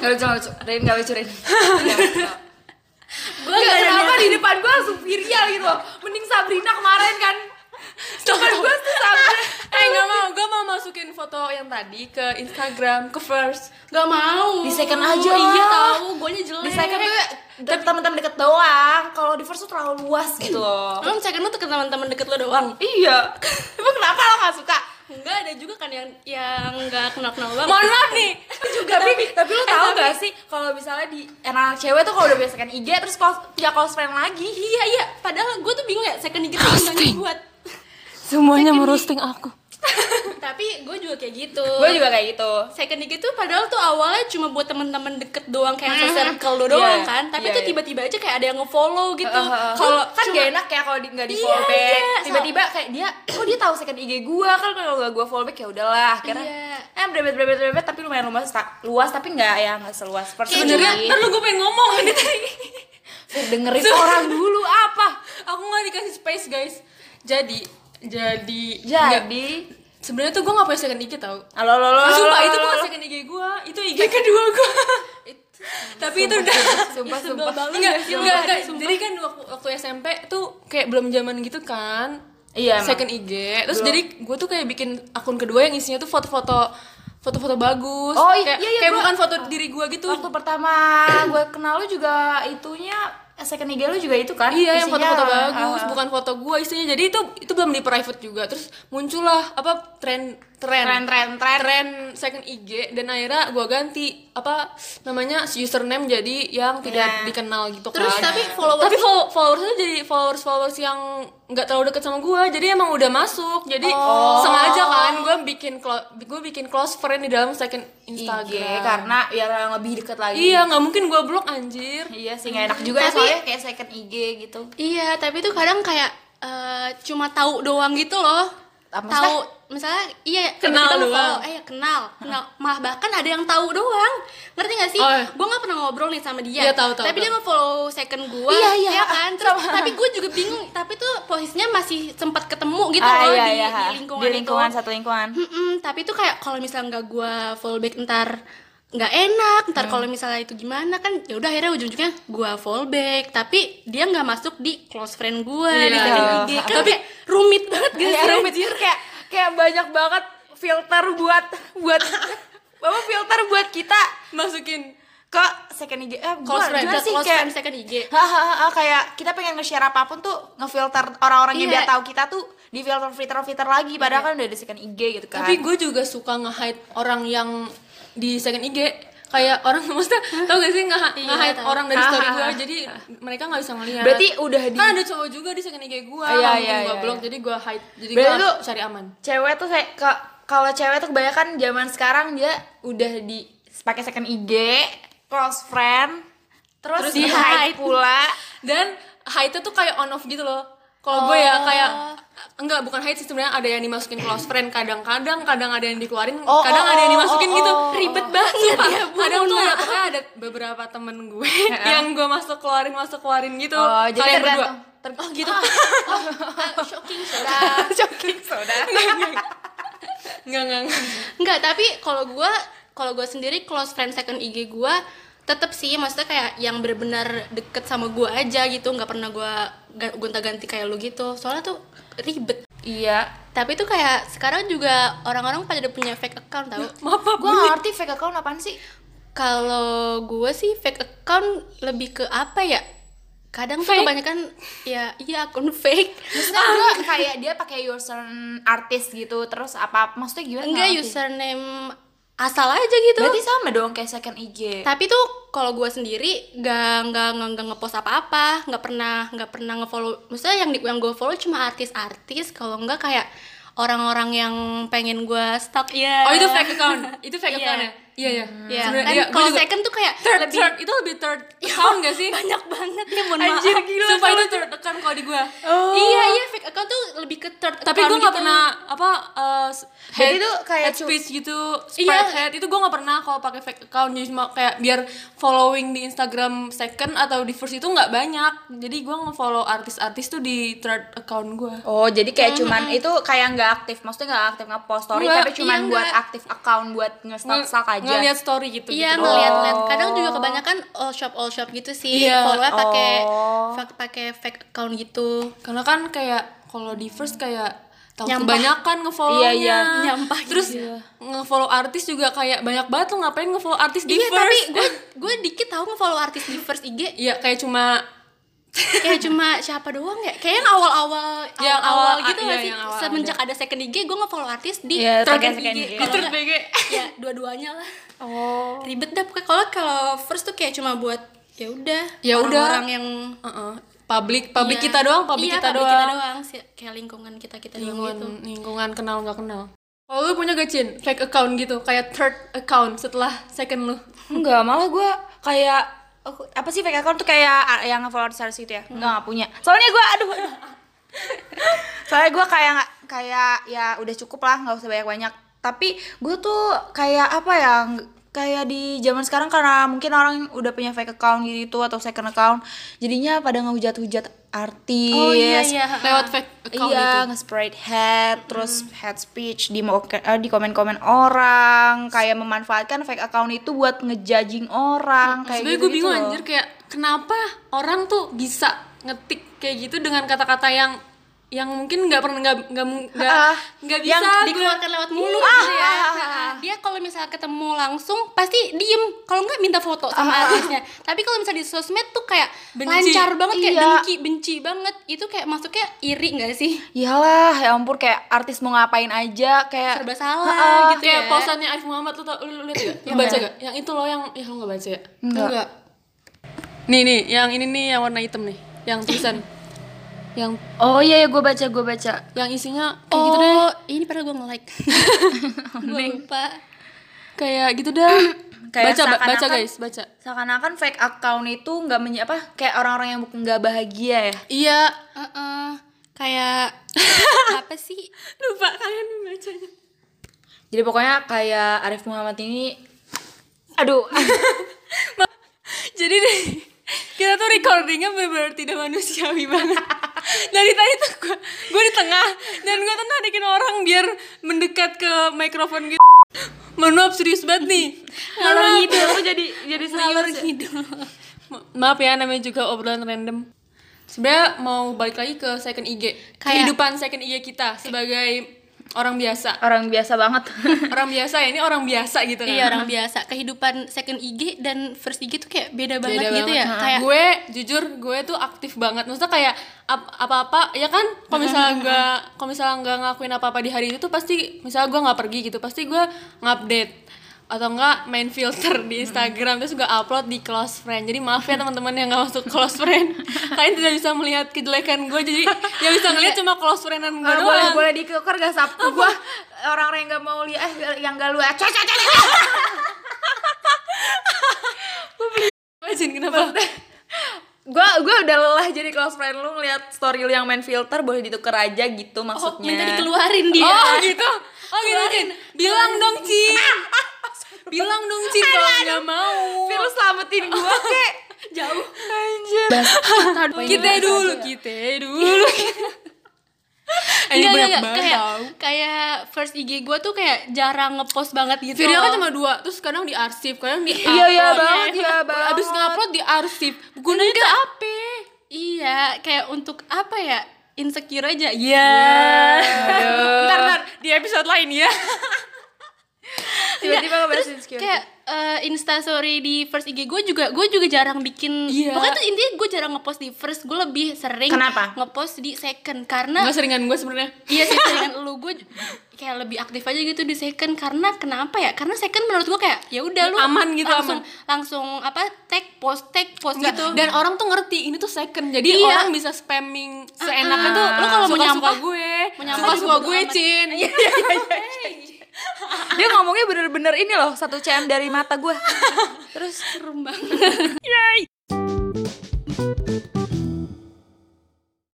Gak lucu, gak lucu. Rin, gak lucu, Rin. gue Gak gak kenapa di depan gue langsung Virial gitu loh. Mending Sabrina kemarin kan. Depan gue tuh Sabrina. Eh nggak mau, gue mau masukin foto yang tadi ke Instagram, ke first. Gak mau. Di second aja Iya lah. tahu, gue nya jelek. Di second tuh tapi teman-teman deket doang. Kalau di first tuh terlalu luas gitu loh. Emang second lu tuh ke teman-teman deket lo doang? Iya. Emang kenapa lo gak suka? Enggak ada juga kan yang yang nggak kenal kenal banget. Mohon maaf nih. juga tapi tapi lu tahu gak sih kalau misalnya di anak cewek tuh kalau udah biasa kan IG terus close, punya close friend lagi Iya iya, padahal gue tuh bingung ya second digit tuh buat. Semuanya merosting aku. Tapi gue juga kayak gitu. gue juga kayak gitu Second digit tuh padahal tuh awalnya cuma buat temen-temen deket doang kayak se-circle lo doang Iya, kan. Tapi iya, tuh iya. tiba-tiba aja kayak ada yang nge-follow gitu. kalau Kalau kan gak enak ya kalau di, nggak di Iya, follow back iya. tiba-tiba kayak dia oh dia tahu second IG gue kan kalau gak gue follow back ya udahlah akhirnya Iya. eh brebet brebet brebet tapi lumayan luas luas tapi nggak ya nggak seluas Kayak Sebenarnya, sih. ntar lu gue pengen ngomong ini tadi. Dengerin orang dulu apa Aku nggak dikasih space guys. Jadi, jadi, jadi Sebenarnya tuh gue gak punya second IG tau. halo halo halo Sumpah itu bukan second IG gue, itu IG kedua gue. Tapi itu udah sumpah sumpah banget enggak, lo? enggak, enggak. Jadi kan waktu, waktu SMP tuh kayak belum zaman gitu kan. Iya, emang. Second IG. Terus Belum. jadi gue tuh kayak bikin akun kedua yang isinya tuh foto-foto foto-foto bagus. Oh, kayak, iya, iya, kayak gua- bukan foto diri gue gitu. waktu pertama gue kenal lu juga itunya second IG lu juga itu kan Iya, yang foto-foto bagus, ah, bukan foto gue isinya. Jadi itu itu belum di private juga. Terus muncullah apa tren tren tren tren tren tren second IG dan akhirnya gue ganti apa namanya username jadi yang tidak Iya. dikenal gitu Terus kan. tapi followers tapi fol- followersnya jadi followers followers yang nggak terlalu deket sama gue jadi emang udah masuk jadi Oh. sengaja kan gue bikin gue bikin close friend di dalam second IG Instagram karena ya lebih deket lagi. Iya nggak mungkin gue blok anjir. Iya sih nggak enak juga ya Tapi- soalnya kayak second IG gitu. Iya, tapi tuh kadang kayak eh, cuma tahu doang gitu loh. Apa tahu misalnya iya Kenal tiba-tiba doang. nge-follow, eh kenal kenal malah bahkan ada yang tahu doang ngerti gak sih Oh, iya. gue nggak pernah ngobrol nih sama dia Iya, tahu, tahu, tapi dia tahu. nge-follow second gue Iya, iya. ya kan terus Sama. tapi gue juga bingung tapi tuh posisinya masih sempat ketemu gitu Ah, loh iya, di, iya, di lingkungan, di lingkungan itu satu lingkungan Mm-mm, tapi tuh kayak kalau misalnya nggak gue follow back ntar nggak enak. Ntar Hmm. kalau misalnya itu gimana kan ya udah akhirnya ujung-ujungnya gue follow back tapi dia nggak masuk di close friend gue di Iya. second IG kan Tapi- kayak rumit banget gak Iya, sih? rumit. Kayak kayak banyak banget filter buat buat apa filter buat kita masukin ke second IG eh close gua- friend sih? close kayak friend second IG Hahaha, kayak kita pengen nge-share apa pun tuh ngefilter orang-orang yang Iya. biar tahu kita tuh di filter filter filter lagi. Padahal kan udah di second IG gitu kan. Tapi gue juga suka nge-hide orang yang di second IG kayak orang maksudnya tau gak sih nge- Iya, nge-hide tahu. orang dari story gue jadi mereka nggak bisa ngeliat berarti udah di kan ada cowok juga di second IG gue Iya, iya, iya, gue iya, blok iya. jadi gue hide jadi Berarti gue cari aman cewek tuh kayak ke- kalau cewek tuh kebanyakan zaman sekarang dia udah di pakai second IG close friend terus, Terus di hide hide. pula dan hide tuh kayak on off gitu loh kalau gue ya Oh. kayak enggak bukan hide sih sebenarnya ada yang dimasukin close friend kadang-kadang kadang ada yang dikeluarin Oh, kadang oh, ada yang oh, dimasukin oh, gitu. oh. ribet banget Sumpah, ya, Bu, kadang tuh ada, pokoknya ada beberapa temen gue yang gue masuk keluarin masuk keluarin gitu. Oh, jadi kalian berdua. Ter- oh gitu. Ah, shocking soda shocking soda enggak enggak. Enggak Enggak, tapi kalau gua kalau gua sendiri close friend second IG gua tetep sih maksudnya kayak yang benar-benar deket sama gua aja gitu nggak pernah gua ga- gonta-ganti kayak lu gitu. Soalnya tuh ribet. Iya. Tapi tuh kayak sekarang juga orang-orang pada udah punya fake account tau. Pak, gue ngerti fake account apaan sih? Kalau gua sih fake account lebih ke apa ya? Kadang tuh Fake? kebanyakan ya iya akun fake. Maksudnya gue kayak dia pakai username artis gitu terus apa maksudnya gimana enggak username asal aja gitu. Berarti sama dong kayak second IG tapi tuh kalau gue sendiri nggak nggak nggak ngepost apa-apa. Nggak pernah nggak pernah ngefollow. Maksudnya yang di- yang gue follow cuma artis-artis. Kalau nggak kayak orang-orang yang pengen gue stalk. Ya oh itu fake account. Itu fake Iya. account ya iya iya. Ya Sebenarnya- kan iya, gua kalau second tuh kayak third, lebih third itu lebih third account gak sih? banyak banget ya mohon Anjir maaf. gila Sumpah itu third account kalau di gue iya iya fake account tuh lebih ke third tapi gue nggak gitu. pernah apa uh, Jadi head, tuh kayak head speech gitu Iya. spread head itu gue nggak pernah kalau pakai fake account. Jadi cuma kayak biar following di Instagram second atau di first itu nggak banyak. Jadi gue nge-follow artis-artis tuh di third account gue Oh jadi kayak cuman itu kayak nggak aktif, maksudnya nggak aktif nge-post story Nggak, tapi cuman iya, buat aktif account buat nge-stalk stalk aja aja. ngeliat story gitu Iya gitu. ngeliat-liat. Kadang juga kebanyakan all shop all shop gitu sih. Iya. Follow-nya pakai Oh. pakai fake account gitu. karena kan kayak kalau di first kayak tahu Nyampah. kebanyakan ngefollow Iya, iya. Nyampah terus ngefollow artis juga kayak banyak banget lo ngapain ngefollow artis di Iya first tapi gue gue dikit tahu nge-follow artis di first IG Iya kayak cuma kayak cuma siapa doang ya? Kayak yang awal-awal Yang awal-awal awal- gitu iya, nggak sih? awal semenjak ada second IG gue nge-follow artis di Iya, third second IG, IG. Kalau di third IG. ya dua-duanya lah. Oh. ribet dah pokoknya. Kalau kalau first tuh kayak cuma buat ya udah Ya udah. orang yang uh-uh, public public Iya. kita doang public Iya, kita public doang. kita doang. Sih kayak lingkungan kita kita doang lingkungan gitu. lingkungan kenal nggak kenal. Kalau lu punya gak Cin? Fake account gitu kayak third account setelah second lu. Enggak, malah gue kayak oh, apa sih fake account tuh kayak yang follow artis itu ya? Enggak, enggak punya. Soalnya gue aduh. aduh. Soalnya gue kayak nggak kayak ya udah cukup lah, nggak usah banyak-banyak. Tapi gue tuh kayak apa ya? Kayak di zaman sekarang karena mungkin orang udah punya fake account gitu atau second account, jadinya pada ngehujat-hujat artis. oh iya iya lewat fake account iya, itu nge-spread hate, terus hate speech di eh, di komen-komen orang, kayak memanfaatkan fake account itu buat ngejudging orang, kayak sebenarnya gitu. gue bingung anjir kayak kenapa orang tuh bisa ngetik kayak gitu dengan kata-kata yang yang mungkin nggak pernah nggak nggak nggak nggak yang bisa gua- dikeluarkan lewat mulut Ah, gitu ya. Ah, ah, Nah, dia kalau misalnya ketemu langsung pasti diem. Kalau nggak minta foto sama Ah, artisnya. Tapi kalau misalnya di sosmed tuh kayak Benci. lancar banget kayak Iya. dengki benci banget. Itu kayak masuknya iri nggak sih? Iyalah, ya ampun kayak artis mau ngapain aja kayak serba salah Ah, gitu kayak ya. posannya Arif Muhammad lu tau lu, lu lihat gak? Lu baca gak? Yang itu loh yang ya lu gak baca ya? Enggak. Nih nih, yang ini nih yang warna hitam nih, yang tulisan yang Oh iya ya gue baca gue baca. yang isinya kayak oh gitu deh. ini pernah gue nge-like gue lupa Kayak gitu dah. Kayak baca ba- baca guys, baca. Seakan-akan fake account itu nggak menye apa kayak orang-orang yang nggak bahagia ya. Iya, Heeh. kayak apa sih lupa kalian membacanya. Jadi pokoknya kayak Arif Muhammad ini aduh Jadi deh, kita tuh recordingnya bener-bener tidak manusiawi banget. Dari tadi tuh gue, gue di tengah dan gue tuh narikin orang biar mendekat ke mikrofon gitu. Mohon maaf serius banget nih. ngalor ngidul aku jadi jadi ngalor serius. ngidul Ma- Maaf ya namanya juga obrolan random. Sebenarnya mau balik lagi ke second IG. Kayak- Kehidupan second IG kita sebagai orang biasa. Orang biasa banget. Orang biasa ya, ini orang biasa gitu kan. iya orang biasa kehidupan second IG dan first IG tuh kayak beda banget Beda gitu banget. ya Ha. kayak gue jujur gue tuh aktif banget. Maksudnya kayak ap- apa-apa ya kan? Kalau misalnya nggak kalau misalnya nggak ngakuin apa-apa di hari itu tuh pasti misalnya gue nggak pergi gitu pasti gue ngupdate. Atau enggak main filter di Instagram terus gue upload di close friend. Jadi maaf ya teman-teman yang nggak masuk close friend. Kalian tidak bisa melihat kejelekan gue jadi yang bisa ngeliat cuma close friendan gue Ah, boleh doang. boleh ditukar gak sabtu gua orang-orang yang gak mau lihat eh yang gak lu cek cek cek Imagine kenapa gue gue udah lelah jadi close friend lu ngeliat story lu yang main filter boleh ditukar aja gitu oh maksudnya minta dikeluarin dia Oh gitu. Oh gitu, Cin. Bilang dong, Cin. Bilang dong, Cin kalau nggak mau. Fir, lu selamatin gue kek jauh anjir Kita dulu, kita dulu. Ini banyak enggak, banget kayak kayak first IG gue tuh kayak jarang ngepost banget gitu Video kan cuma dua, terus kadang diarsip, kadang di Iya, iya banget, iya banget. Abis ngupload diarsip. Gunanya tuh apa? iya kayak untuk apa ya insecure aja. Iya. Ntar, ntar, di episode lain ya. tiba-tiba ngebahas insecure. kayak eh, Insta story di first IG gue juga gue juga jarang bikin Iya. pokoknya tuh intinya gue jarang ngepost di first gue lebih sering Kenapa? ngepost di second karena Nggak seringan gue sebenarnya. iya sih seringan lu gue kayak lebih aktif aja gitu di second karena kenapa ya karena second menurut gue kayak ya udah lu Aman gitu, langsung aman. langsung apa tag post tag post Enggak, gitu Dan orang tuh ngerti ini tuh second. Jadi Iya. orang bisa spamming seenaknya Ah, tuh. lu kalau mau nyampah- gue, mau nyampah suka suka gue. Cin. Dia ngomongnya bener-bener ini loh satu cm dari mata gue terus serem banget